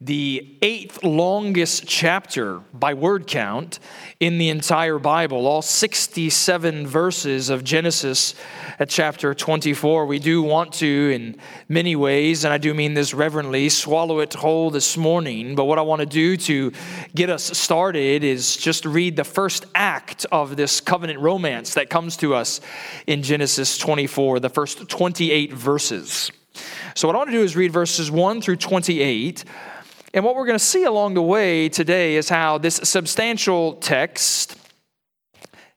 the eighth longest chapter by word count in the entire Bible, all 67 verses of Genesis at chapter 24. We do want to, in many ways, and I do mean this reverently, swallow it whole this morning. But what I want to do to get us started is just read the first act of this covenant romance that comes to us in Genesis 24, the first 28 verses. So, what I want to do is read verses 1 through 28. And what we're going to see along the way today is how this substantial text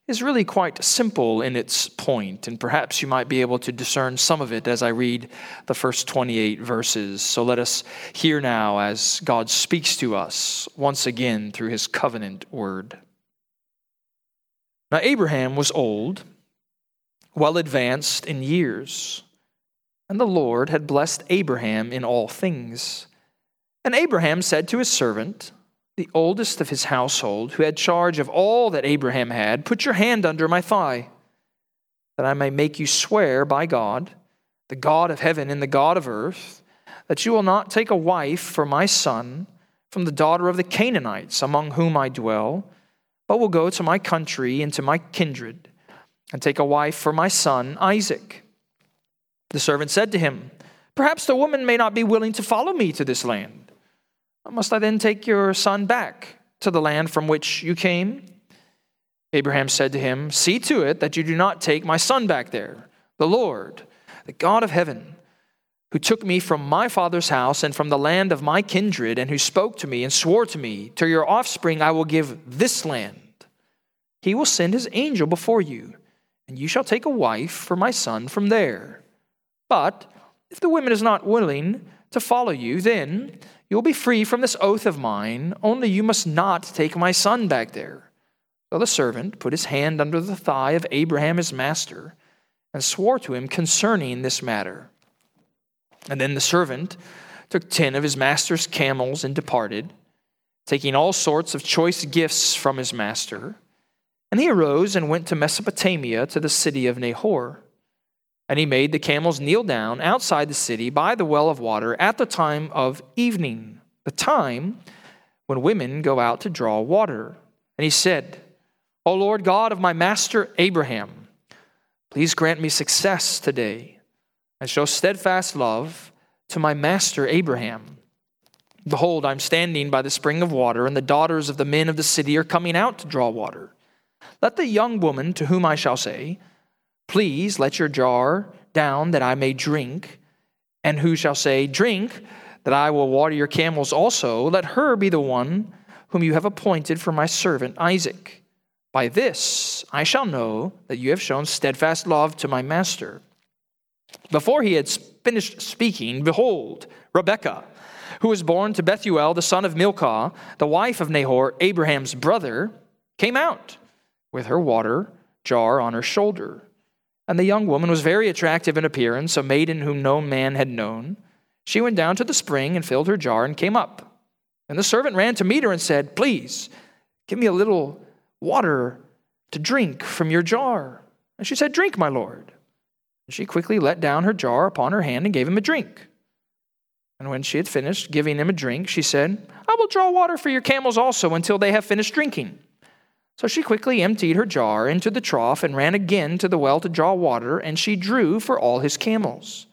is really quite simple in its point, and perhaps you might be able to discern some of it as I read the first 28 verses. So let us hear now as God speaks to us once again through his covenant word. Now, Abraham was old, well advanced in years, and the Lord had blessed Abraham in all things. And Abraham said to his servant, the oldest of his household, who had charge of all that Abraham had, Put your hand under my thigh, that I may make you swear by God, the God of heaven and the God of earth, that you will not take a wife for my son from the daughter of the Canaanites among whom I dwell, but will go to my country and to my kindred, and take a wife for my son Isaac. The servant said to him, Perhaps the woman may not be willing to follow me to this land. Must I then take your son back to the land from which you came? Abraham said to him, See to it that you do not take my son back there. The Lord, the God of heaven, who took me from my father's house and from the land of my kindred, and who spoke to me and swore to me, To your offspring I will give this land. He will send his angel before you, and you shall take a wife for my son from there. But if the woman is not willing to follow you, then you will be free from this oath of mine, only you must not take my son back there. So the servant put his hand under the thigh of Abraham his master and swore to him concerning this matter. And then the servant took ten of his master's camels and departed, taking all sorts of choice gifts from his master. And he arose and went to Mesopotamia to the city of Nahor. And he made the camels kneel down outside the city by the well of water at the time of evening, the time when women go out to draw water. And he said, O Lord God of my master Abraham, please grant me success today and show steadfast love to my master Abraham. Behold, I'm standing by the spring of water, and the daughters of the men of the city are coming out to draw water. Let the young woman to whom I shall say, Please let your jar down that I may drink. And who shall say, Drink, that I will water your camels also? Let her be the one whom you have appointed for my servant Isaac. By this I shall know that you have shown steadfast love to my master. Before he had finished speaking, behold, Rebekah, who was born to Bethuel, the son of Milcah, the wife of Nahor, Abraham's brother, came out with her water jar on her shoulder. And the young woman was very attractive in appearance, a maiden whom no man had known. She went down to the spring and filled her jar and came up. And the servant ran to meet her and said, Please, give me a little water to drink from your jar. And she said, Drink, my lord. And she quickly let down her jar upon her hand and gave him a drink. And when she had finished giving him a drink, she said, I will draw water for your camels also until they have finished drinking. So she quickly emptied her jar into the trough and ran again to the well to draw water, and she drew for all his camels.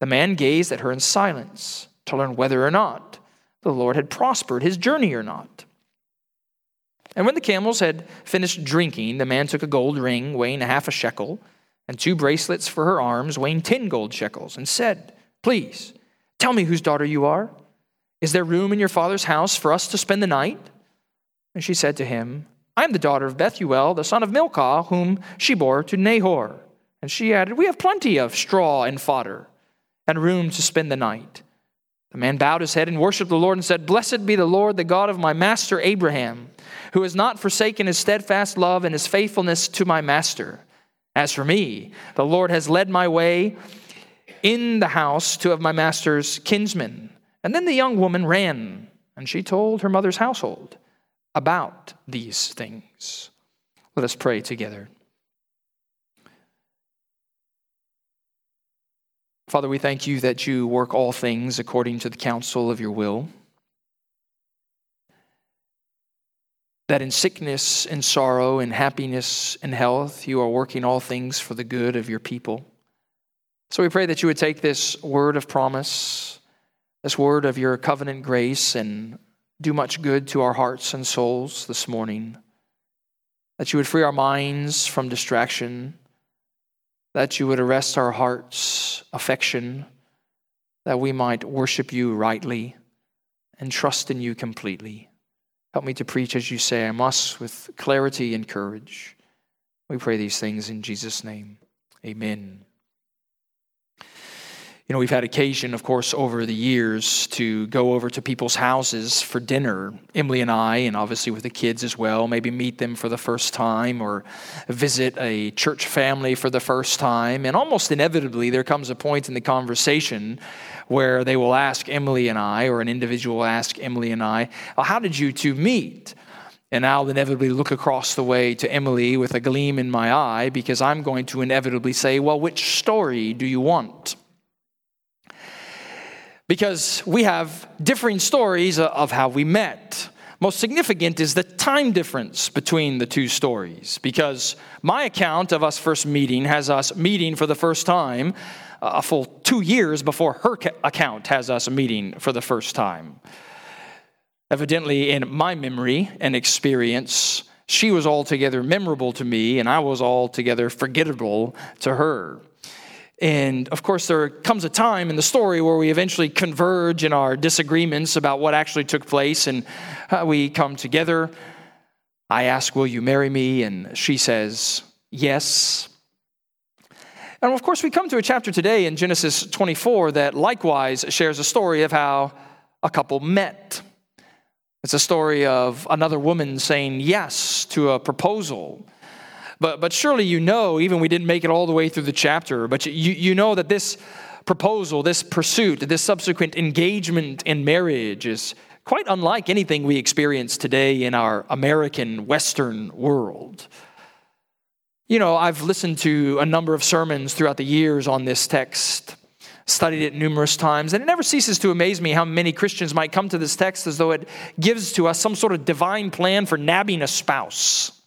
The man gazed at her in silence to learn whether or not the Lord had prospered his journey or not. And when the camels had finished drinking, the man took a gold ring weighing a half a shekel and two bracelets for her arms weighing ten gold shekels and said, Please, tell me whose daughter you are. Is there room in your father's house for us to spend the night? And she said to him, I am the daughter of Bethuel, the son of Milcah, whom she bore to Nahor. And she added, We have plenty of straw and fodder, and room to spend the night. The man bowed his head and worshiped the Lord and said, Blessed be the Lord, the God of my master Abraham, who has not forsaken his steadfast love and his faithfulness to my master. As for me, the Lord has led my way in the house to of my master's kinsmen. And then the young woman ran, and she told her mother's household about these things. Let us pray together. Father, we thank you that you work all things according to the counsel of your will. That in sickness and sorrow, in happiness and health, you are working all things for the good of your people. So we pray that you would take this word of promise, this word of your covenant grace, and do much good to our hearts and souls this morning. That you would free our minds from distraction, that you would arrest our hearts' affection, that we might worship you rightly and trust in you completely. Help me to preach as you say I must with clarity and courage. We pray these things in Jesus' name. Amen. You know, we've had occasion, of course, over the years to go over to people's houses for dinner. Emily and I, and obviously with the kids as well, maybe meet them for the first time or visit a church family for the first time. And almost inevitably, there comes a point in the conversation where they will ask Emily and I, or an individual will ask Emily and I, well, How did you two meet? And I'll inevitably look across the way to Emily with a gleam in my eye because I'm going to inevitably say, Well, which story do you want? Because we have differing stories of how we met. Most significant is the time difference between the two stories, because my account of us first meeting has us meeting for the first time a full two years before her account has us meeting for the first time. Evidently, in my memory and experience, she was altogether memorable to me, and I was altogether forgettable to her. And of course, there comes a time in the story where we eventually converge in our disagreements about what actually took place, and we come together. I ask, Will you marry me? And she says, Yes. And of course, we come to a chapter today in Genesis 24 that likewise shares a story of how a couple met. It's a story of another woman saying yes to a proposal but, but surely you know, even we didn't make it all the way through the chapter, but you, you know that this proposal, this pursuit, this subsequent engagement in marriage is quite unlike anything we experience today in our American Western world. You know, I've listened to a number of sermons throughout the years on this text, studied it numerous times, and it never ceases to amaze me how many Christians might come to this text as though it gives to us some sort of divine plan for nabbing a spouse.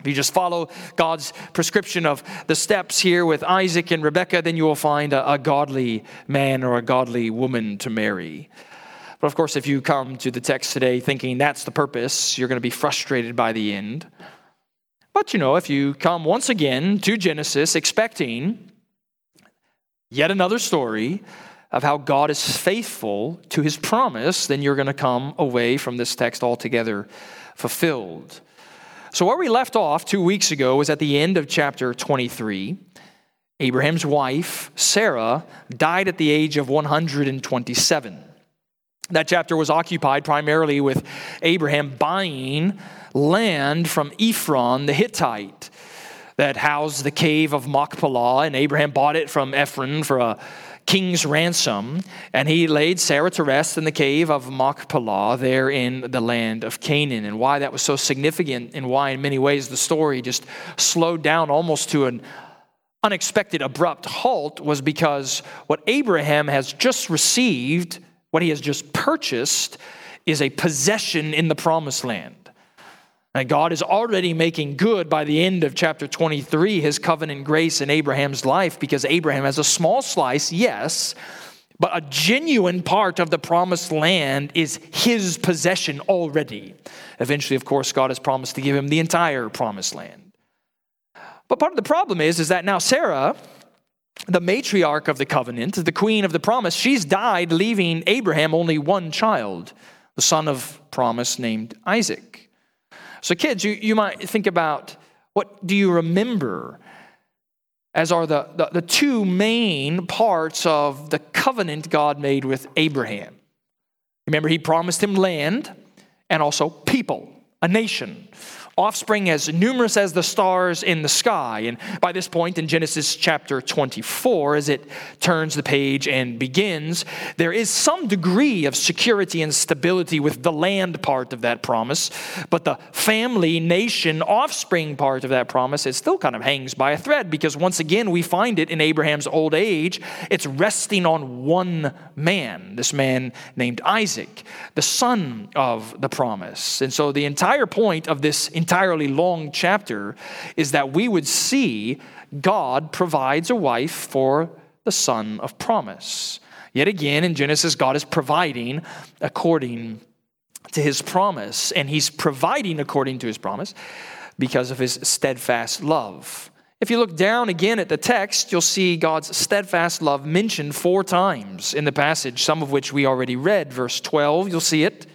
If you just follow God's prescription of the steps here with Isaac and Rebekah, then you will find a, a, godly man or a godly woman to marry. But of course, if you come to the text today thinking that's the purpose, you're going to be frustrated by the end. But you know, if you come once again to Genesis expecting yet another story of how God is faithful to his promise, then you're going to come away from this text altogether fulfilled. So, where we left off two weeks ago was at the end of chapter 23. Abraham's wife, Sarah, died at the age of 127. That chapter was occupied primarily with Abraham buying land from Ephron the Hittite that housed the cave of Machpelah, and Abraham bought it from Ephron for a king's ransom, and he laid Sarah to rest in the cave of Machpelah there in the land of Canaan. And why that was so significant, and why in many ways the story just slowed down almost to an unexpected, abrupt halt, was because what Abraham has just received, what he has just purchased, is a possession in the promised land. And God is already making good by the end of chapter 23 his covenant grace in Abraham's life because Abraham has a small slice, yes, but a genuine part of the promised land is his possession already. Eventually, of course, God has promised to give him the entire promised land. But part of the problem is, is that now Sarah, the matriarch of the covenant, the queen of the promise, she's died, leaving Abraham only one child, the son of promise named Isaac. So, kids, you, you might think about what do you remember as are the, the, the two main parts of the covenant God made with Abraham. Remember, he promised him land and also people, a nation. Offspring as numerous as the stars in the sky. And by this point in Genesis chapter 24, as it turns the page and begins, there is some degree of security and stability with the land part of that promise, but the family, nation, offspring part of that promise, it still kind of hangs by a thread because once again we find it in Abraham's old age. It's resting on one man, this man named Isaac, the son of the promise. And so the entire point of this entirely long chapter is that we would see God provides a wife for the son of promise. Yet again, in Genesis, God is providing according to his promise, and he's providing according to his promise because of his steadfast love. If you look down again at the text, you'll see God's steadfast love mentioned four times in the passage, some of which we already read. Verse 12, you'll see it.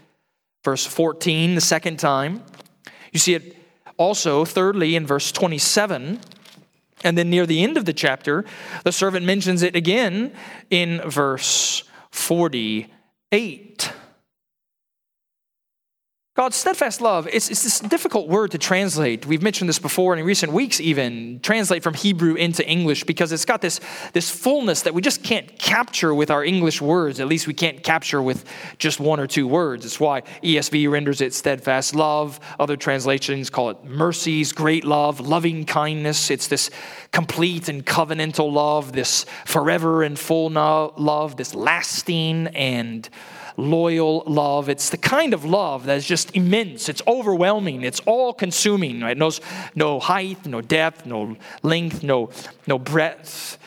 Verse 14, the second time. You see it also, thirdly, in verse 27. And then near the end of the chapter, the servant mentions it again in verse 48. God's steadfast love, it's, it's, this difficult word to translate. We've mentioned this before in recent weeks, even translate from Hebrew into English because it's got this, this fullness that we just can't capture with our English words. At least we can't capture with just one or two words. It's why ESV renders it steadfast love. Other translations call it mercies, great love, loving kindness. It's this complete and covenantal love, this forever and full love, this lasting and loyal love. It's the kind of love that is just immense. It's overwhelming. It's all consuming. Right? Knows no height, no depth, no length, no, no breadth.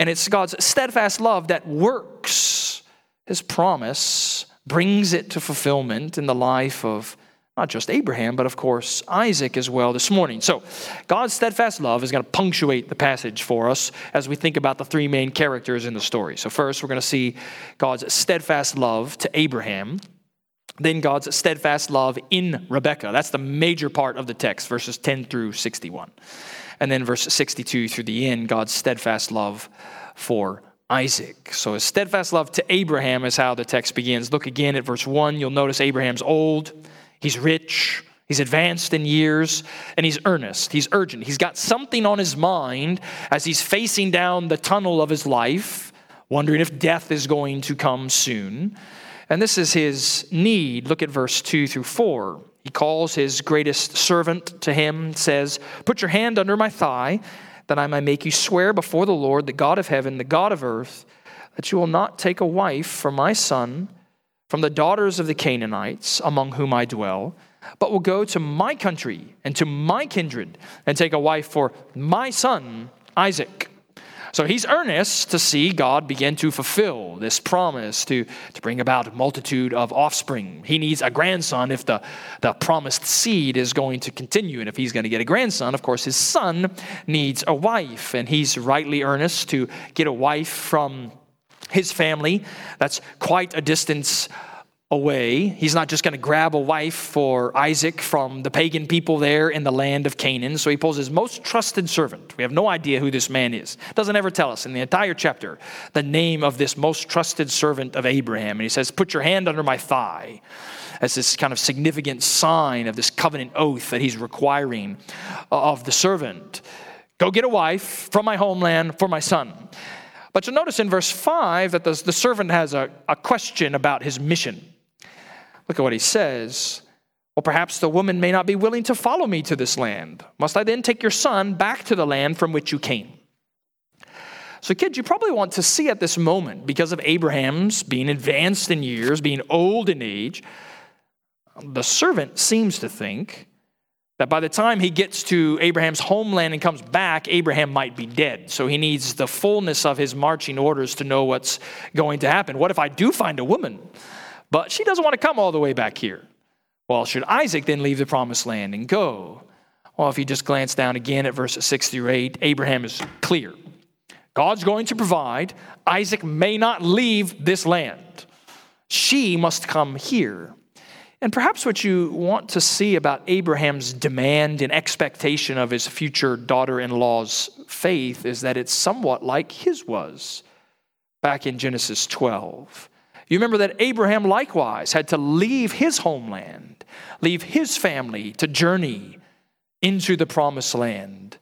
And it's God's steadfast love that works his promise, brings it to fulfillment in the life of not just Abraham, but of course Isaac as well this morning. So, God's steadfast love is going to punctuate the passage for us as we think about the three main characters in the story. So, first, we're going to see God's steadfast love to Abraham, then God's steadfast love in Rebekah. That's the major part of the text, verses 10 through 61. And then verse 62 through the end, God's steadfast love for Isaac. So, his steadfast love to Abraham is how the text begins. Look again at verse 1. You'll notice Abraham's old. He's rich, he's advanced in years, and he's earnest, he's urgent. He's got something on his mind as he's facing down the tunnel of his life, wondering if death is going to come soon. And this is his need. Look at verse 2 through 4. He calls his greatest servant to him, says, Put your hand under my thigh, that I may make you swear before the Lord, the God of heaven, the God of earth, that you will not take a wife for my son from the daughters of the Canaanites among whom I dwell, but will go to my country and to my kindred and take a wife for my son, Isaac. So he's earnest to see God begin to fulfill this promise to, to bring about a multitude of offspring. He needs a grandson if the, the promised seed is going to continue. And if he's going to get a grandson, of course, his son needs a wife. And he's rightly earnest to get a wife from his family. That's quite a distance away. He's not just going to grab a wife for Isaac from the pagan people there in the land of Canaan. So he pulls his most trusted servant. We have no idea who this man is. Doesn't ever tell us in the entire chapter the name of this most trusted servant of Abraham. And he says, Put your hand under my thigh as this kind of significant sign of this covenant oath that he's requiring of the servant. Go get a wife from my homeland for my son. But you'll notice in verse 5 that the, the servant has a, a question about his mission. Look at what he says. Well, perhaps the woman may not be willing to follow me to this land. Must I then take your son back to the land from which you came? So, kids, you probably want to see at this moment, because of Abraham's being advanced in years, being old in age, the servant seems to think that by the time he gets to Abraham's homeland and comes back, Abraham might be dead. So he needs the fullness of his marching orders to know what's going to happen. What if I do find a woman, but she doesn't want to come all the way back here? Well, should Isaac then leave the promised land and go? Well, if you just glance down again at verses 6 through 8, Abraham is clear. God's going to provide. Isaac may not leave this land. She must come here. And perhaps what you want to see about Abraham's demand and expectation of his future daughter in law's faith is that it's somewhat like his was back in Genesis 12. You remember that Abraham likewise had to leave his homeland, leave his family to journey into the promised land.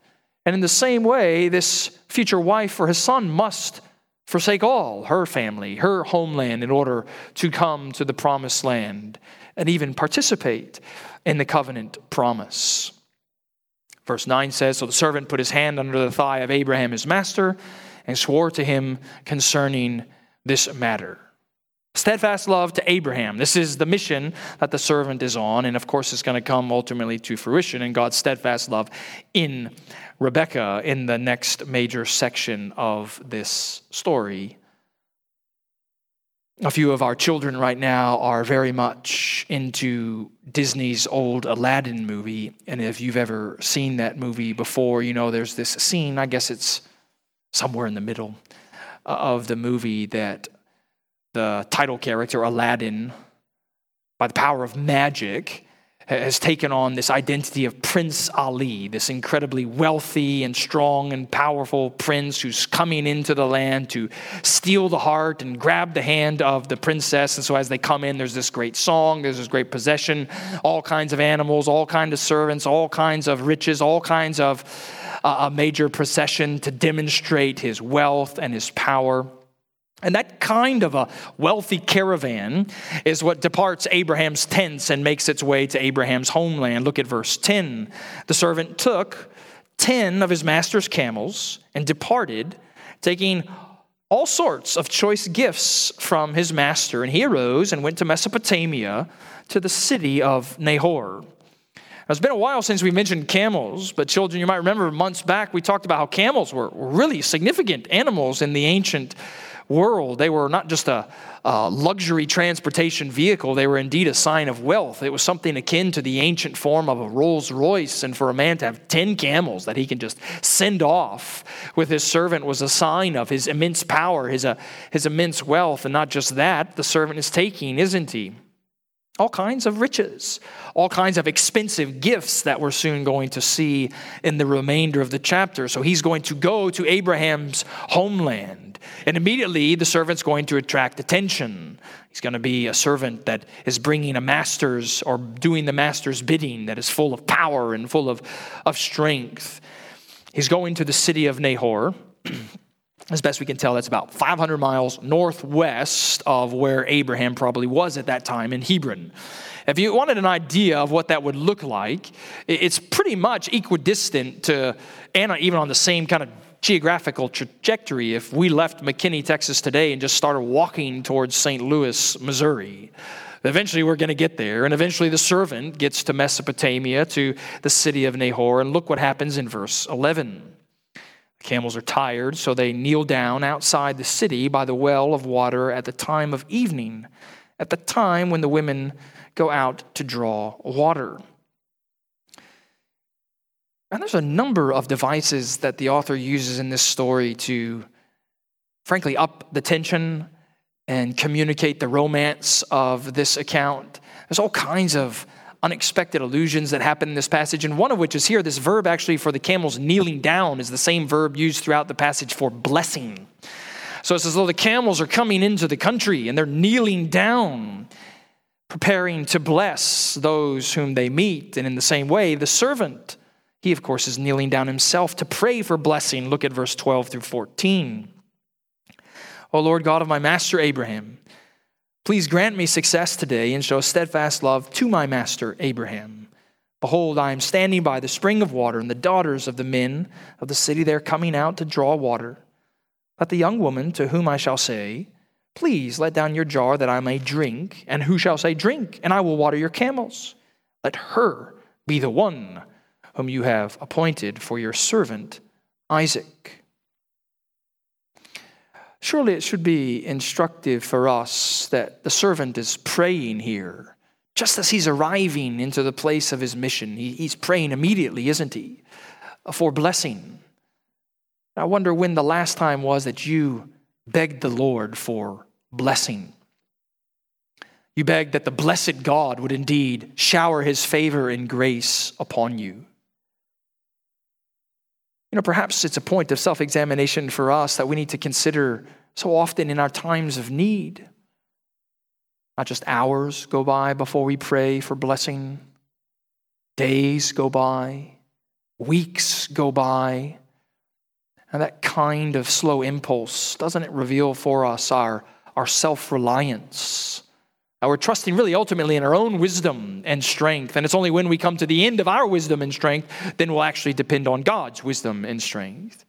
And in the same way, this future wife for his son must forsake all her family, her homeland, in order to come to the promised land and even participate in the covenant promise. Verse 9 says So the servant put his hand under the thigh of Abraham, his master, and swore to him concerning this matter. Steadfast love to Abraham. This is the mission that the servant is on, and of course, it's going to come ultimately to fruition in God's steadfast love in Rebecca in the next major section of this story. A few of our children right now are very much into Disney's old Aladdin movie. And if you've ever seen that movie before, you know there's this scene, I guess it's somewhere in the middle uh, of the movie, that the title character, Aladdin, by the power of magic, has taken on this identity of Prince Ali, this incredibly wealthy and strong and powerful prince who's coming into the land to steal the heart and grab the hand of the princess. And so as they come in, there's this great song, there's this great possession, all kinds of animals, all kinds of servants, all kinds of riches, all kinds of uh, a major procession to demonstrate his wealth and his power. And that kind of a wealthy caravan is what departs Abraham's tents and makes its way to Abraham's homeland. Look at verse 10. The servant took 10 of his master's camels and departed, taking all sorts of choice gifts from his master. And he arose and went to Mesopotamia to the city of Nahor. Now, it's been a while since we mentioned camels, but children, you might remember months back we talked about how camels were really significant animals in the ancient world. They were not just a, a, luxury transportation vehicle, they were indeed a sign of wealth. It was something akin to the ancient form of a Rolls Royce. And for a man to have 10 camels that he can just send off with his servant was a sign of his immense power, his, uh, his immense wealth. And not just that, the servant is taking, isn't he? All kinds of riches, all kinds of expensive gifts that we're soon going to see in the remainder of the chapter. So he's going to go to Abraham's homeland. And immediately the servant's going to attract attention. He's going to be a servant that is bringing a master's or doing the master's bidding, that is full of power and full of, of strength. He's going to the city of Nahor. as best we can tell, that's about 500 miles northwest of where Abraham probably was at that time in Hebron. If you wanted an idea of what that would look like, it's pretty much equidistant to, and even on the same kind of geographical trajectory if we left McKinney, Texas today and just started walking towards St. Louis, Missouri. Eventually, we're going to get there, and eventually, the servant gets to Mesopotamia, to the city of Nahor, and look what happens in verse 11. The camels are tired, so they kneel down outside the city by the well of water at the time of evening, at the time when the women go out to draw water. And there's a number of devices that the author uses in this story to, frankly, up the tension and communicate the romance of this account. There's all kinds of unexpected allusions that happen in this passage, and one of which is here. This verb, actually, for the camels kneeling down, is the same verb used throughout the passage for blessing. So it's as though the camels are coming into the country and they're kneeling down, preparing to bless those whom they meet. And in the same way, the servant he, of course, is kneeling down himself to pray for blessing. Look at verse 12 through 14. O Lord God of my master Abraham, please grant me success today and show steadfast love to my master Abraham. Behold, I am standing by the spring of water, and the daughters of the men of the city there coming out to draw water. Let the young woman to whom I shall say, Please let down your jar that I may drink, and who shall say, Drink, and I will water your camels. Let her be the one whom you have appointed for your servant Isaac. Surely it should be instructive for us that the servant is praying here. Just as he's arriving into the place of his mission, he's praying immediately, isn't he? For blessing. I wonder when the last time was that you begged the Lord for blessing. You begged that the blessed God would indeed shower his favor and grace upon you. You know, perhaps it's a point of self examination for us that we need to consider so often in our times of need. Not just hours go by before we pray for blessing, days go by, weeks go by. And that kind of slow impulse, doesn't it reveal for us our, our self reliance? We're trusting really ultimately in our own wisdom and strength. And it's only when we come to the end of our wisdom and strength, then we'll actually depend on God's wisdom and strength.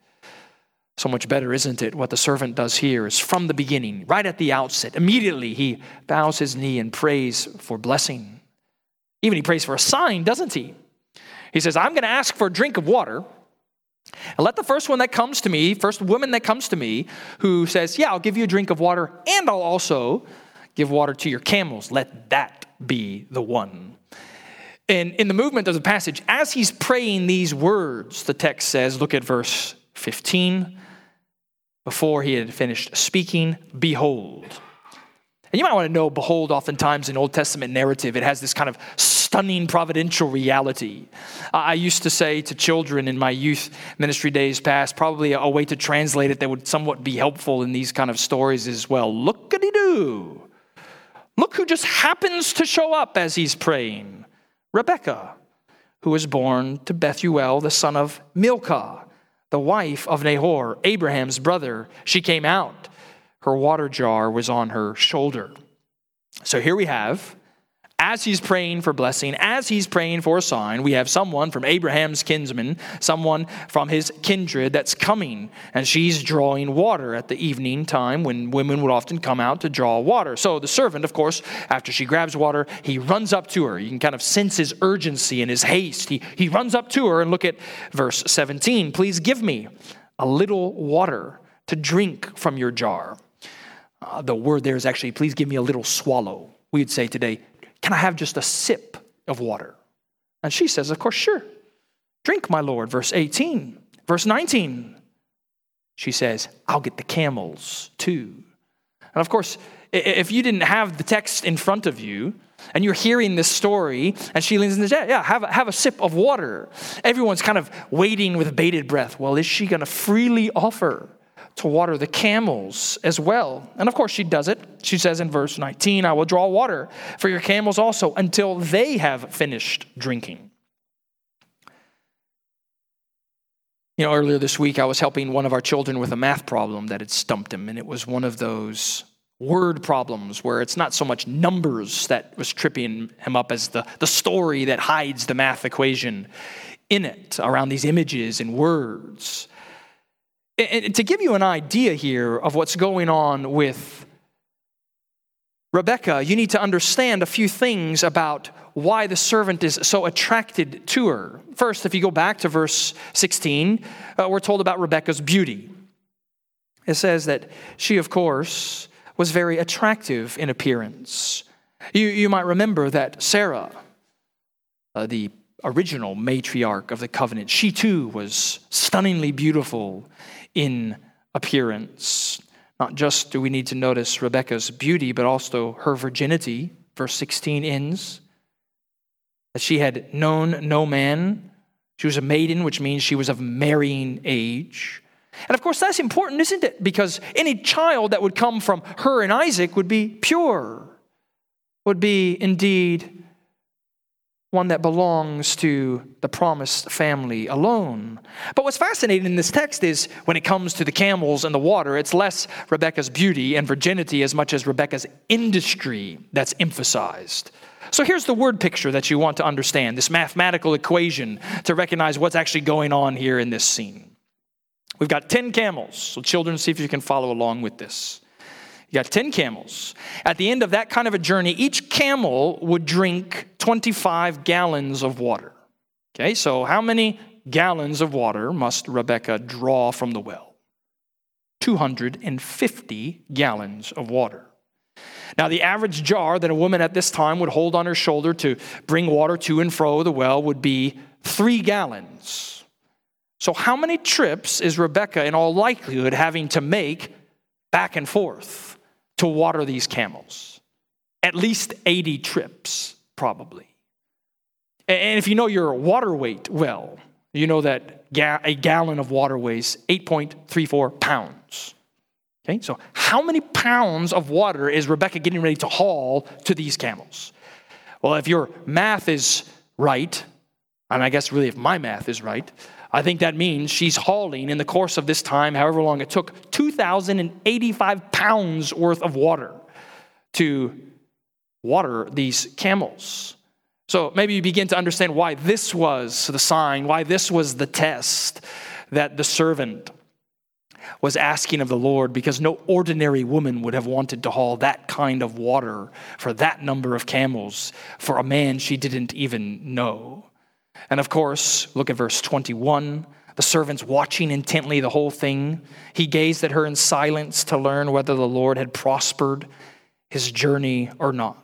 So much better, isn't it? What the servant does here is from the beginning, right at the outset, immediately he bows his knee and prays for blessing. Even he prays for a sign, doesn't he? He says, I'm going to ask for a drink of water. And let the first one that comes to me, first woman that comes to me, who says, Yeah, I'll give you a drink of water, and I'll also give water to your camels, let that be the one. And in the movement of the passage, as he's praying these words, the text says, look at verse 15 before he had finished speaking, Behold. And you might want to know, behold, oftentimes in Old Testament narrative, it has this kind of stunning providential reality. I used to say to children in my youth ministry days past, probably a way to translate it that would somewhat be helpful in these kind of stories is well, look at do. Look who just happens to show up as he's praying Rebecca, who was born to Bethuel, the son of Milcah the wife of Nahor, Abraham's brother. She came out. Her water jar was on her shoulder. So here we have as he's praying for blessing, as he's praying for a sign, we have someone from Abraham's kinsman, someone from his kindred that's coming, and she's drawing water at the evening time when women would often come out to draw water. So the servant, of course, after she grabs water, he runs up to her. You can kind of sense his urgency and his haste. He, he runs up to her and look at verse 17. Please give me a little water to drink from your jar. Uh, the word there is actually, please give me a little swallow. We'd say today, can I have just a sip of water? And she says, Of course, sure. Drink, my Lord. Verse 18. Verse 19. She says, I'll get the camels too. And of course, if you didn't have the text in front of you, and you're hearing this story, and she leans in the jet, yeah, have a, have a sip of water. Everyone's kind of waiting with bated breath. Well, is she going to freely offer to water the camels as well. And of course, she does it. She says in verse 19, I will draw water for your camels also until they have finished drinking. You know, earlier this week, I was helping one of our children with a math problem that had stumped him, and it was one of those word problems where it's not so much numbers that was tripping him up as the, the story that hides the math equation in it around these images and words. And to give you an idea here of what's going on with Rebecca, you need to understand a few things about why the servant is so attracted to her. First, if you go back to verse 16, uh, we're told about Rebecca's beauty. It says that she, of course, was very attractive in appearance. You, you might remember that Sarah, uh, the original matriarch of the covenant, she too was stunningly beautiful in appearance. Not just do we need to notice Rebecca's beauty, but also her virginity. Verse 16 ends that she had known no man. She was a maiden, which means she was of marrying age. And of course, that's important, isn't it? Because any child that would come from her and Isaac would be pure, would be indeed one that belongs to the promised family alone. But what's fascinating in this text is when it comes to the camels and the water, it's less Rebecca's beauty and virginity as much as Rebecca's industry that's emphasized. So here's the word picture that you want to understand this mathematical equation to recognize what's actually going on here in this scene. We've got 10 camels. So, children, see if you can follow along with this. You got 10 camels. At the end of that kind of a journey, each camel would drink 25 gallons of water. Okay, so how many gallons of water must Rebecca draw from the well? 250 gallons of water. Now, the average jar that a woman at this time would hold on her shoulder to bring water to and fro the well would be three gallons. So, how many trips is Rebecca in all likelihood having to make back and forth? to water these camels. At least 80 trips, probably. And if you know your water weight well, you know that a gallon of water weighs 8.34 pounds. Okay, so how many pounds of water is Rebecca getting ready to haul to these camels? Well, if your math is right, And I guess really, if my math is right, I think that means she's hauling in the course of this time, however long it took, 2,085 pounds worth of water to water these camels. So maybe you begin to understand why this was the sign, why this was the test that the servant was asking of the Lord because no ordinary woman would have wanted to haul that kind of water for that number of camels for a man she didn't even know. And of course, look at verse 21. The servant's watching intently the whole thing. He gazed at her in silence to learn whether the Lord had prospered his journey or not.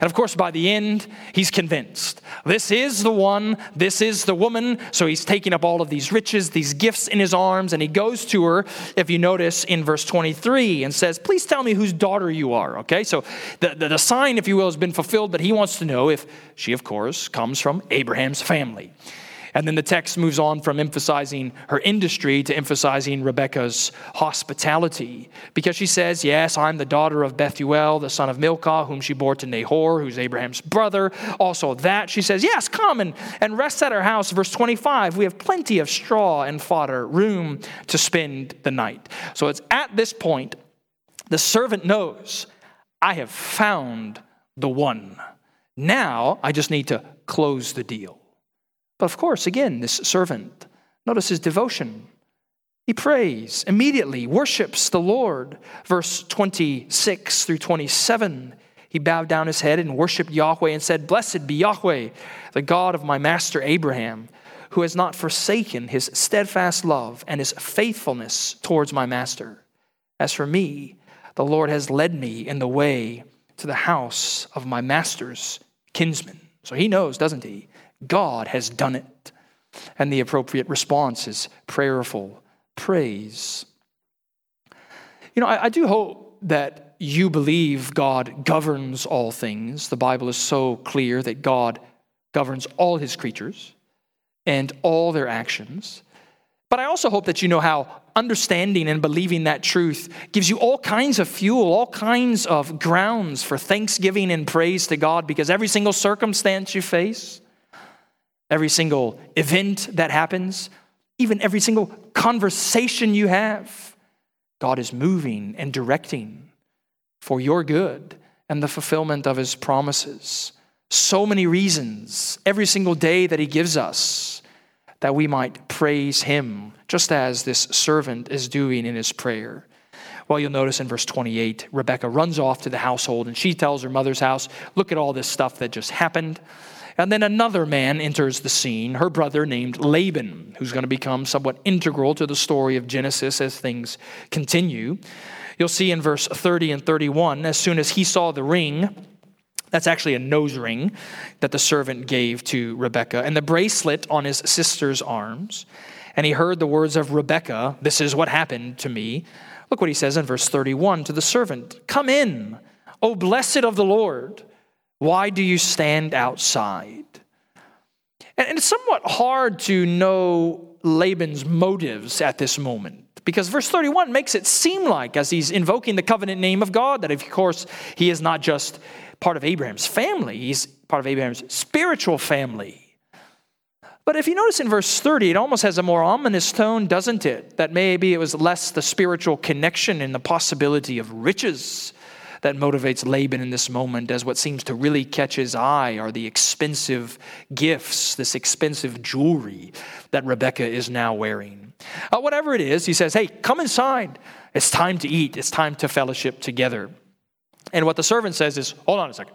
And of course, by the end, he's convinced. This is the one, this is the woman. So he's taking up all of these riches, these gifts in his arms, and he goes to her, if you notice in verse 23, and says, Please tell me whose daughter you are. Okay, so the, the, the sign, if you will, has been fulfilled, but he wants to know if she, of course, comes from Abraham's family. And then the text moves on from emphasizing her industry to emphasizing Rebecca's hospitality. Because she says, Yes, I'm the daughter of Bethuel, the son of Milcah, whom she bore to Nahor, who's Abraham's brother. Also, that, she says, Yes, come and, and rest at our house. Verse 25, we have plenty of straw and fodder, room to spend the night. So it's at this point the servant knows, I have found the one. Now I just need to close the deal. But of course, again, this servant, notice his devotion. He prays immediately, worships the Lord. Verse 26 through 27, he bowed down his head and worshiped Yahweh and said, Blessed be Yahweh, the God of my master Abraham, who has not forsaken his steadfast love and his faithfulness towards my master. As for me, the Lord has led me in the way to the house of my master's kinsman. So he knows, doesn't he? God has done it. And the appropriate response is prayerful praise. You know, I, I, do hope that you believe God governs all things. The Bible is so clear that God governs all his creatures and all their actions. But I also hope that you know how understanding and believing that truth gives you all kinds of fuel, all kinds of grounds for thanksgiving and praise to God because every single circumstance you face, every single event that happens, even every single conversation you have, God is moving and directing for your good and the fulfillment of his promises. So many reasons every single day that he gives us that we might praise him, just as this servant is doing in his prayer. Well, you'll notice in verse 28, Rebecca runs off to the household and she tells her mother's house, Look at all this stuff that just happened. And then another man enters the scene, her brother named Laban, who's going to become somewhat integral to the story of Genesis as things continue. You'll see in verse 30 and 31, as soon as he saw the ring, that's actually a nose ring that the servant gave to Rebekah, and the bracelet on his sister's arms. And he heard the words of Rebekah, This is what happened to me. Look what he says in verse 31 to the servant Come in, O blessed of the Lord. Why do you stand outside? And it's somewhat hard to know Laban's motives at this moment because verse 31 makes it seem like, as he's invoking the covenant name of God, that of course he is not just part of Abraham's family, he's part of Abraham's spiritual family. But if you notice in verse 30, it almost has a more ominous tone, doesn't it? That maybe it was less the spiritual connection and the possibility of riches that motivates Laban in this moment as what seems to really catch his eye are the expensive gifts, this expensive jewelry that Rebecca is now wearing. Uh, whatever it is, he says, Hey, come inside. It's time to eat, it's time to fellowship together. And what the servant says is, Hold on a second.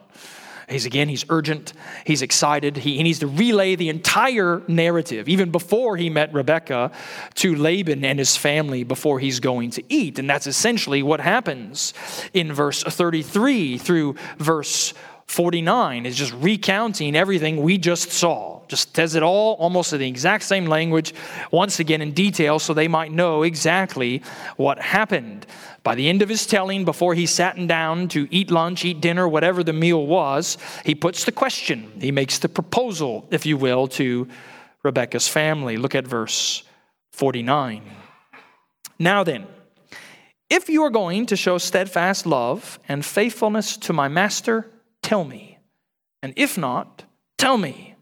He's again, he's urgent, he's excited. He, he needs to relay the entire narrative, even before he met Rebecca, to Laban and his family before he's going to eat. And that's essentially what happens in verse 33 through verse 49 is just recounting everything we just saw. Just says it all almost in the exact same language, once again in detail, so they might know exactly what happened. By the end of his telling, before he sat down to eat lunch, eat dinner, whatever the meal was, he puts the question. He makes the proposal, if you will, to Rebecca's family. Look at verse 49. Now then, if you are going to show steadfast love and faithfulness to my master, tell me. And if not, tell me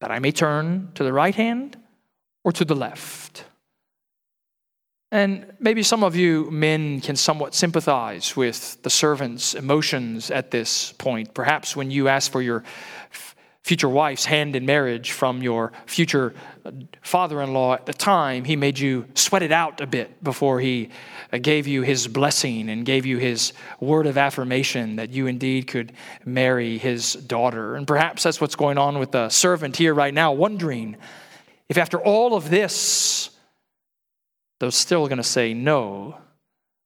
that I may turn to the right hand or to the left. And maybe some of you men can somewhat sympathize with the servant's emotions at this point. Perhaps when you ask for your future wife's hand in marriage from your future father in law at the time, he made you sweat it out a bit before he Uh, gave you his blessing and gave you his word of affirmation that you indeed could marry his daughter. And perhaps that's what's going on with the servant here right now, wondering if after all of this, they're still going to say no.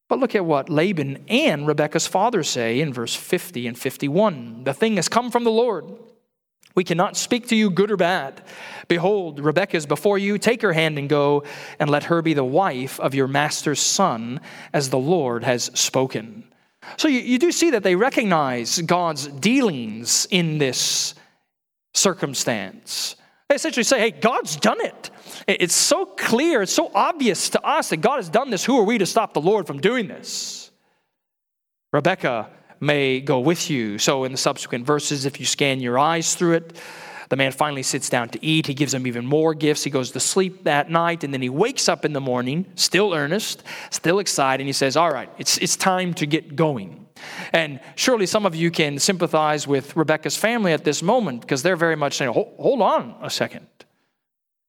But look at what Laban and Rebekah's father say in verse 50 and 51. The thing has come from the Lord. We cannot speak to you good or bad. Behold, Rebekah is before you. Take her hand and go, and let her be the wife of your master's son, as the Lord has spoken. So you, you do see that they recognize God's dealings in this circumstance. They essentially say, hey, God's done it. It's so clear, it's so obvious to us that God has done this. Who are we to stop the Lord from doing this? Rebekah may go with you. So, in the subsequent verses, if you scan your eyes through it, the man finally sits down to eat. He gives him even more gifts. He goes to sleep that night, and then he wakes up in the morning, still earnest, still excited, and he says, All right, it's, it's time to get going. And surely some of you can sympathize with Rebecca's family at this moment because they're very much saying, Hold on a second.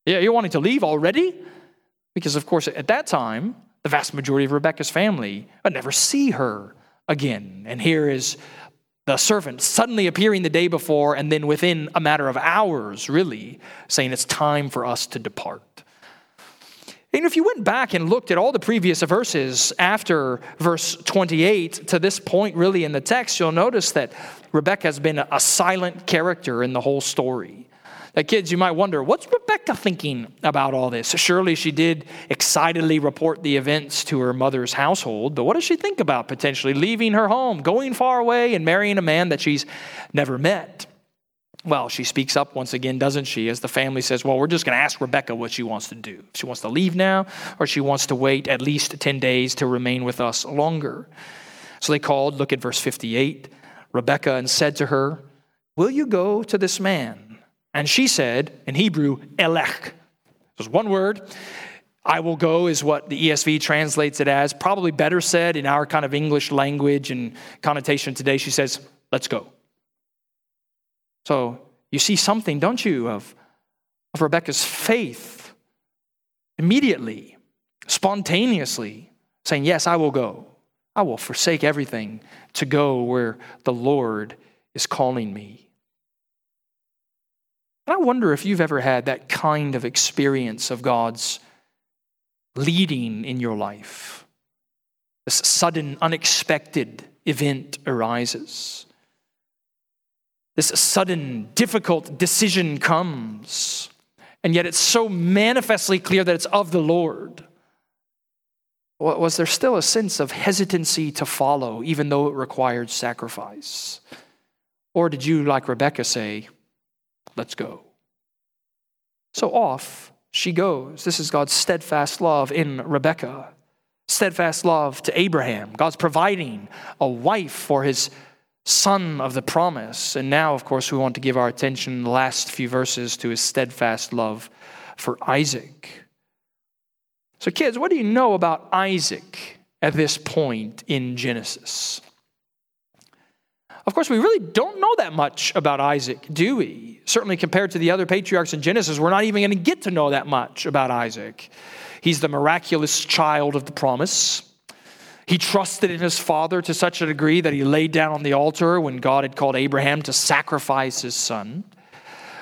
Yeah, you're wanting to leave already? Because, of course, at that time, the vast majority of Rebecca's family would never see her again. And here is the servant suddenly appearing the day before, and then within a matter of hours, really, saying it's time for us to depart. And if you went back and looked at all the previous verses after verse 28 to this point, really, in the text, you'll notice that Rebecca has been a silent character in the whole story. Now, kids, you might wonder, what's Rebecca thinking about all this? Surely she did excitedly report the events to her mother's household, but what does she think about potentially leaving her home, going far away, and marrying a man that she's never met? Well, she speaks up once again, doesn't she? As the family says, Well, we're just going to ask Rebecca what she wants to do. If she wants to leave now, or she wants to wait at least 10 days to remain with us longer. So they called, look at verse 58, Rebecca, and said to her, Will you go to this man? And she said, in Hebrew, elech. There's one word. I will go is what the ESV translates it as. Probably better said in our kind of English language and connotation today. She says, let's go. So you see something, don't you, of, of Rebecca's faith immediately, spontaneously saying, Yes, I will go. I will forsake everything to go where the Lord is calling me. And I wonder if you've ever had that kind of experience of God's leading in your life. This sudden, unexpected event arises. This sudden, difficult decision comes, and yet it's so manifestly clear that it's of the Lord. Was there still a sense of hesitancy to follow, even though it required sacrifice? Or did you, like Rebecca, say, Let's go. So off she goes. This is God's steadfast love in Rebekah, steadfast love to Abraham. God's providing a wife for his son of the promise. And now, of course, we want to give our attention the last few verses to his steadfast love for Isaac. So, kids, what do you know about Isaac at this point in Genesis? Of course, we really don't know that much about Isaac, do we? Certainly, compared to the other patriarchs in Genesis, we're not even going to get to know that much about Isaac. He's the miraculous child of the promise. He trusted in his father to such a degree that he laid down on the altar when God had called Abraham to sacrifice his son.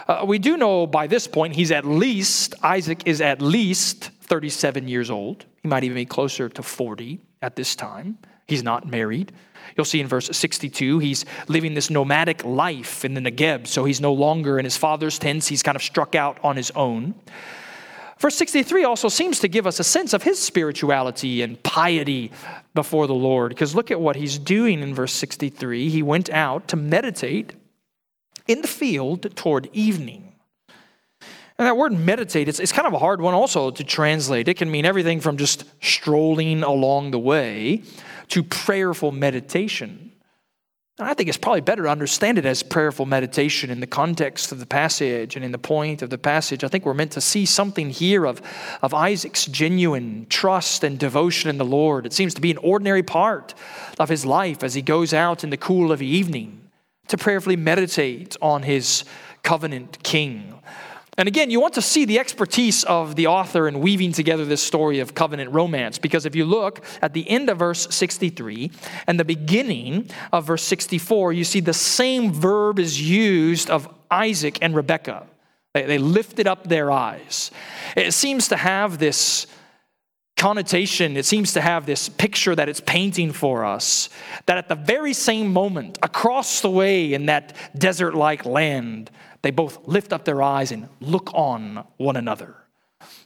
Uh, we do know by this point he's at least, Isaac is at least 37 years old. He might even be closer to 40 at this time. He's not married. You'll see in verse 62, he's living this nomadic life in the Negeb, so he's no longer in his father's tents. He's kind of struck out on his own. Verse 63 also seems to give us a sense of his spirituality and piety before the Lord, because look at what he's doing in verse 63. He went out to meditate in the field toward evening. And that word meditate, it's, it's kind of a hard one also to translate. It can mean everything from just strolling along the way to prayerful meditation. And I think it's probably better to understand it as prayerful meditation in the context of the passage and in the point of the passage. I think we're meant to see something here of, of Isaac's genuine trust and devotion in the Lord. It seems to be an ordinary part of his life as he goes out in the cool of the evening to prayerfully meditate on his covenant king. And again, you want to see the expertise of the author in weaving together this story of covenant romance, because if you look at the end of verse 63 and the beginning of verse 64, you see the same verb is used of Isaac and Rebekah. They, they lifted up their eyes. It seems to have this connotation, it seems to have this picture that it's painting for us that at the very same moment, across the way in that desert like land, they both lift up their eyes and look on one another.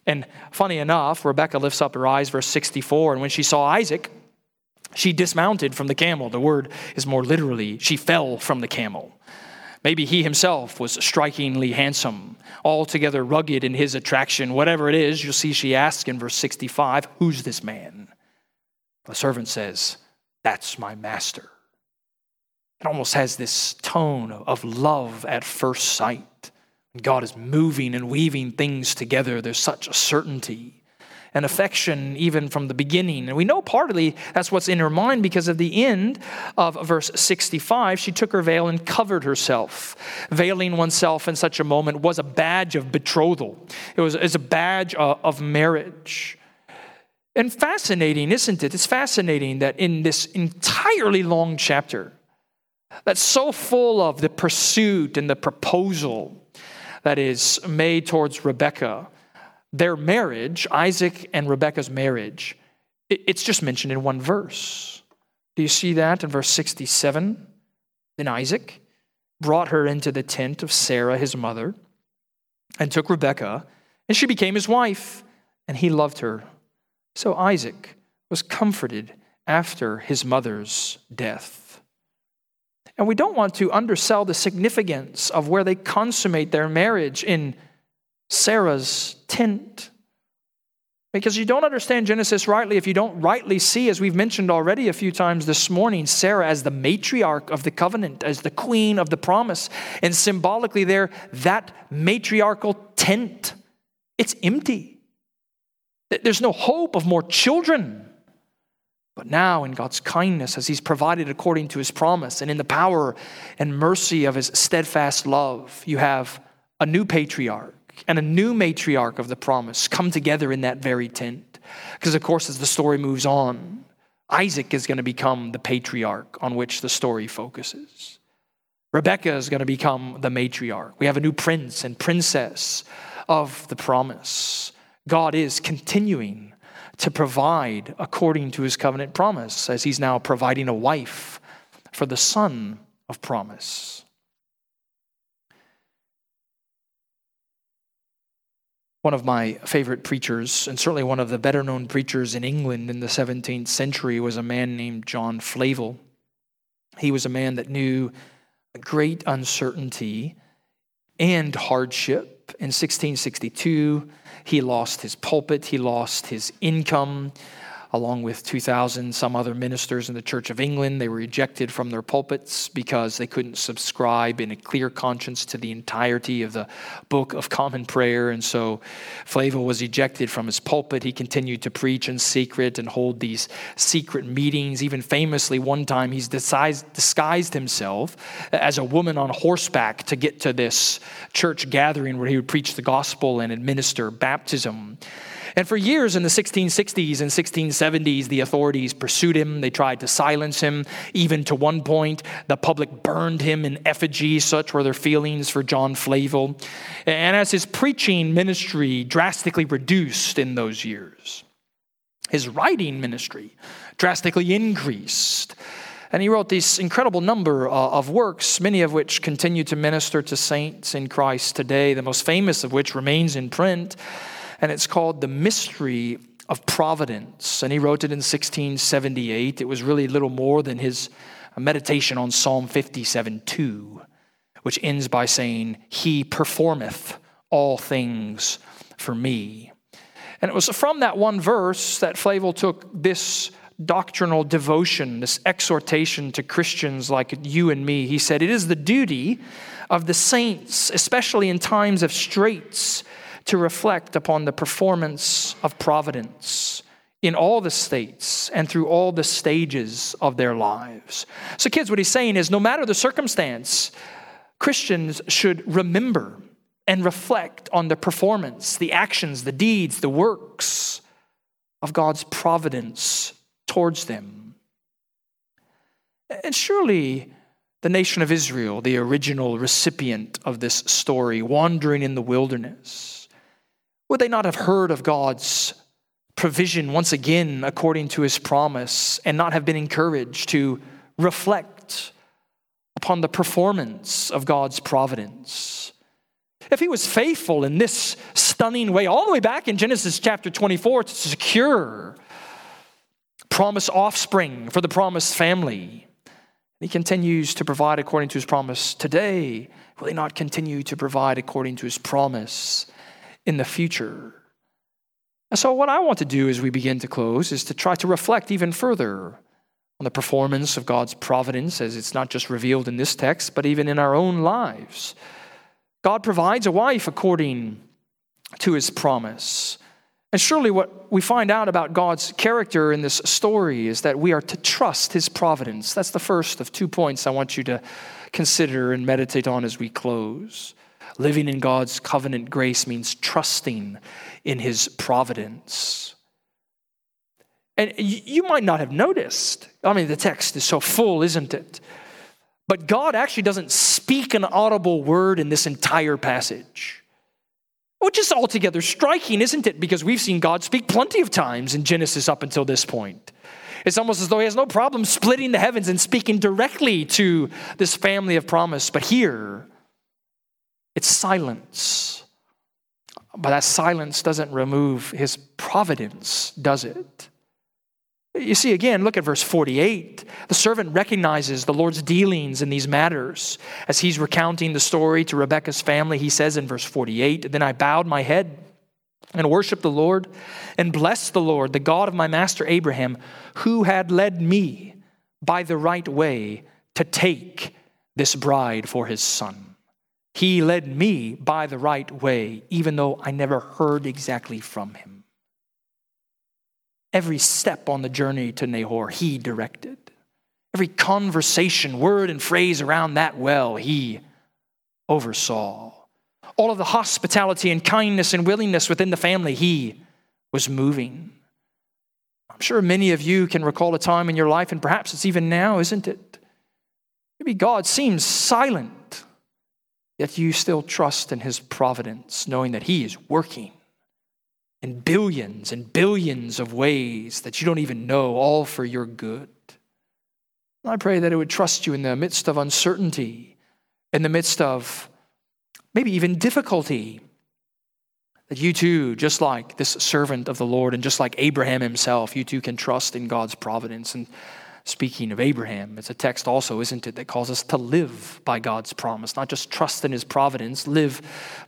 And funny enough, Rebecca lifts up her eyes, verse 64, and when she saw Isaac, she dismounted from the camel. The word is more literally, she fell from the camel. Maybe he himself was strikingly handsome, altogether rugged in his attraction. Whatever it is, you'll see she asks in verse 65, Who's this man? The servant says, That's my master. It almost has this tone of love at first sight. God is moving and weaving things together. There's such a certainty and affection even from the beginning. And we know partly that's what's in her mind because of the end of verse 65. She took her veil and covered herself. Veiling oneself in such a moment was a badge of betrothal, it was, it was a badge of marriage. And fascinating, isn't it? It's fascinating that in this entirely long chapter, that's so full of the pursuit and the proposal that is made towards Rebecca. Their marriage, Isaac and Rebecca's marriage, it's just mentioned in one verse. Do you see that in verse 67? Then Isaac brought her into the tent of Sarah, his mother, and took Rebekah, and she became his wife, and he loved her. So Isaac was comforted after his mother's death. And we don't want to undersell the significance of where they consummate their marriage in Sarah's tent. Because you don't understand Genesis rightly if you don't rightly see, as we've mentioned already a few times this morning, Sarah as the matriarch of the covenant, as the queen of the promise. And symbolically, there, that matriarchal tent, it's empty. There's no hope of more children. But now, in God's kindness, as He's provided according to His promise, and in the power and mercy of His steadfast love, you have a new patriarch and a new matriarch of the promise come together in that very tent. Because, of course, as the story moves on, Isaac is going to become the patriarch on which the story focuses. Rebecca is going to become the matriarch. We have a new prince and princess of the promise. God is continuing to provide according to his covenant promise, as he's now providing a wife for the son of promise. One of my favorite preachers, and certainly one of the better known preachers in England in the 17th century, was a man named John Flavel. He was a man that knew great uncertainty and hardship. In 1662, he lost his pulpit, he lost his income, along with 2,000 some other ministers in the Church of England. They were ejected from their pulpits because they couldn't subscribe in a clear conscience to the entirety of the Book of Common Prayer. And so Flavel was ejected from his pulpit. He continued to preach in secret and hold these secret meetings. Even famously, one time he's disguised, disguised himself as a woman on horseback to get to this church gathering where he would preach the gospel and administer baptism. And for years in the 1660s and 1670s, the authorities pursued him. They tried to silence him. Even to one point, the public burned him in effigy. Such were their feelings for John Flavel. And as his preaching ministry drastically reduced in those years, his writing ministry drastically increased. And he wrote this incredible number uh, of works, many of which continue to minister to saints in Christ today, the most famous of which remains in print and it's called The Mystery of Providence. And he wrote it in 1678. It was really little more than his meditation on Psalm 57 2, which ends by saying, He performeth all things for me. And it was from that one verse that Flavel took this doctrinal devotion, this exhortation to Christians like you and me. He said, It is the duty of the saints, especially in times of straits, to reflect upon the performance of providence in all the states and through all the stages of their lives. So, kids, what he's saying is no matter the circumstance, Christians should remember and reflect on the performance, the actions, the deeds, the works of God's providence towards them. And surely the nation of Israel, the original recipient of this story, wandering in the wilderness, would they not have heard of God's provision once again according to his promise and not have been encouraged to reflect upon the performance of God's providence? If he was faithful in this stunning way, all the way back in Genesis chapter 24, to secure promised offspring for the promised family, he continues to provide according to his promise today. Will he not continue to provide according to his promise in the future? And so, what I want to do as we begin to close is to try to reflect even further on the performance of God's providence, as it's not just revealed in this text, but even in our own lives. God provides a wife according to his promise. And surely, what we find out about God's character in this story is that we are to trust his providence. That's the first of two points I want you to consider and meditate on as we close. Living in God's covenant grace means trusting in his providence. And you might not have noticed. I mean, the text is so full, isn't it? But God actually doesn't speak an audible word in this entire passage. Which is altogether striking, isn't it? Because we've seen God speak plenty of times in Genesis up until this point. It's almost as though he has no problem splitting the heavens and speaking directly to this family of promise. But here, it's silence. But that silence doesn't remove his providence, does it? You see, again, look at verse 48. The servant recognizes the Lord's dealings in these matters. As he's recounting the story to Rebekah's family, he says in verse 48 Then I bowed my head and worshiped the Lord and blessed the Lord, the God of my master Abraham, who had led me by the right way to take this bride for his son. He led me by the right way, even though I never heard exactly from him. Every step on the journey to Nahor, he directed. Every conversation, word, and phrase around that well, he oversaw. All of the hospitality and kindness and willingness within the family, he was moving. I'm sure many of you can recall a time in your life, and perhaps it's even now, isn't it? Maybe God seems silent, yet you still trust in his providence, knowing that he is working in billions and billions of ways that you don't even know, all for your good. I pray that it would trust you in the midst of uncertainty, in the midst of maybe even difficulty. That you too, just like this servant of the Lord and just like Abraham himself, you too can trust in God's providence. And speaking of Abraham, it's a text also, isn't it, that calls us to live by God's promise, not just trust in his providence, live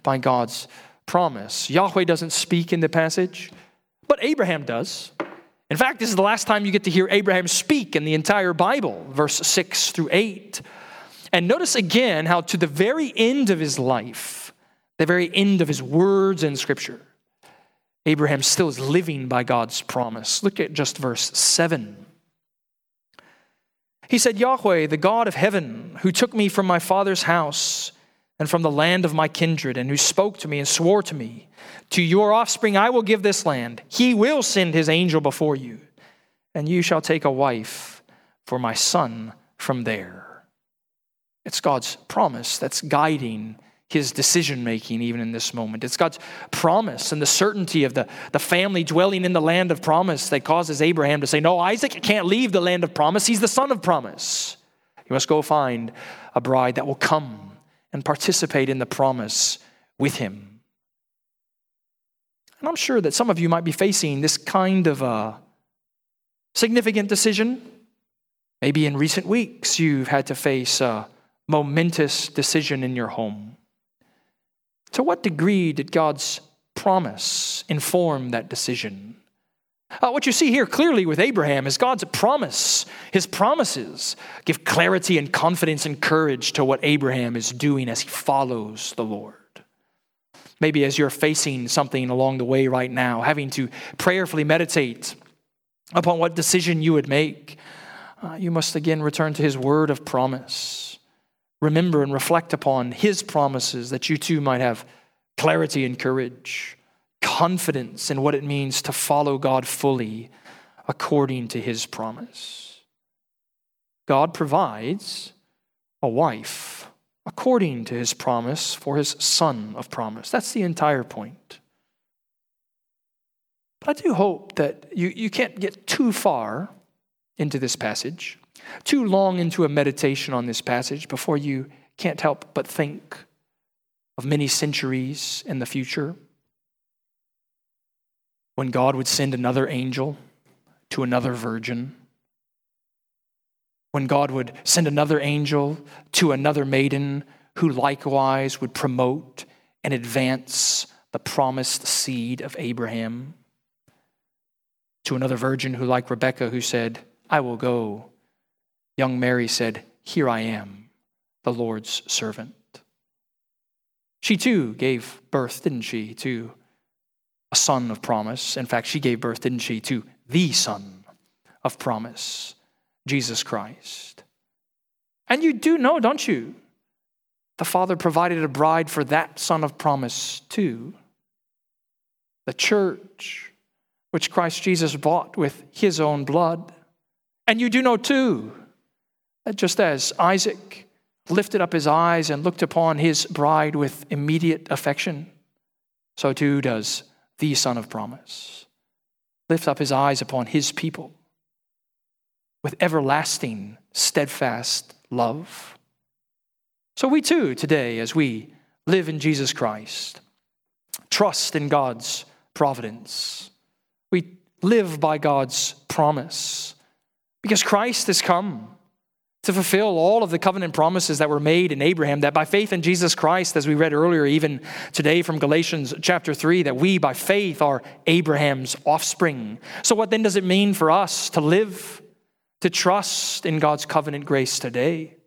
by God's promise. Yahweh doesn't speak in the passage, but Abraham does. In fact, this is the last time you get to hear Abraham speak in the entire Bible, verse 6 through 8. And notice again how, to the very end of his life, the very end of his words in Scripture, Abraham still is living by God's promise. Look at just verse 7. He said, Yahweh, the God of heaven, who took me from my father's house and from the land of my kindred, and who spoke to me and swore to me, To your offspring I will give this land. He will send his angel before you, and you shall take a wife for my son from there. It's God's promise that's guiding his decision making even in this moment. It's God's promise and the certainty of the, the family dwelling in the land of promise that causes Abraham to say, No, Isaac can't leave the land of promise. He's the son of promise. You must go find a bride that will come and participate in the promise with Him. And I'm sure that some of you might be facing this kind of a significant decision. Maybe in recent weeks you've had to face a momentous decision in your home. To what degree did God's promise inform that decision? Uh, what you see here clearly with Abraham is God's promise. His promises give clarity and confidence and courage to what Abraham is doing as he follows the Lord. Maybe as you're facing something along the way right now, having to prayerfully meditate upon what decision you would make, uh, you must again return to his word of promise. Remember and reflect upon his promises that you too might have clarity and courage confidence in what it means to follow God fully according to his promise. God provides a wife according to his promise for his son of promise. That's the entire point. But I do hope that you, you can't get too far into this passage, too long into a meditation on this passage before you can't help but think of many centuries in the future when God would send another angel to another virgin, when God would send another angel to another maiden who likewise would promote and advance the promised seed of Abraham, to another virgin who, like Rebekah, who said, I will go. Young Mary said, Here I am, the Lord's servant. She too gave birth, didn't she, to a son of promise. In fact, she gave birth, didn't she, to the son of promise, Jesus Christ. And you do know, don't you? The Father provided a bride for that son of promise too. The church, which Christ Jesus bought with his own blood. And you do know too Uh, just as Isaac lifted up his eyes and looked upon his bride with immediate affection, so too does the Son of promise. Lift up his eyes upon his people with everlasting, steadfast love. So we too, today, as we live in Jesus Christ, trust in God's providence, we live by God's promise because Christ has come to fulfill all of the covenant promises that were made in Abraham, that by faith in Jesus Christ, as we read earlier, even today from Galatians chapter 3, that we by faith are Abraham's offspring. So, what then does it mean for us to live, to trust in God's covenant grace today?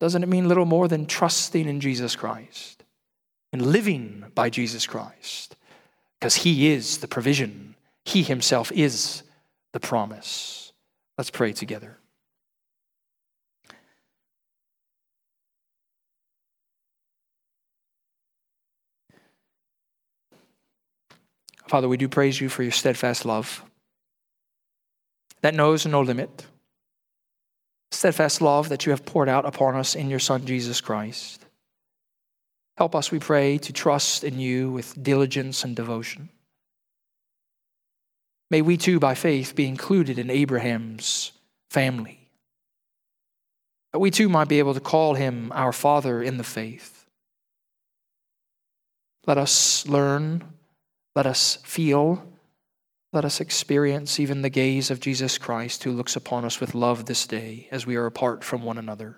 Doesn't it mean little more than trusting in Jesus Christ and living by Jesus Christ? Because He is the provision, He Himself is the promise. Let's pray together. Father, we do praise you for your steadfast love that knows no limit. Steadfast love that you have poured out upon us in your Son, Jesus Christ. Help us, we pray, to trust in you with diligence and devotion. May we too, by faith, be included in Abraham's family. That we too might be able to call him our Father in the faith. Let us learn let us feel, let us experience even the gaze of Jesus Christ who looks upon us with love this day as we are apart from one another.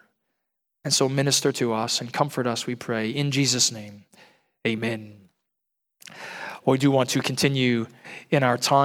And so minister to us and comfort us, we pray. In Jesus' name, amen. We do want to continue in our time.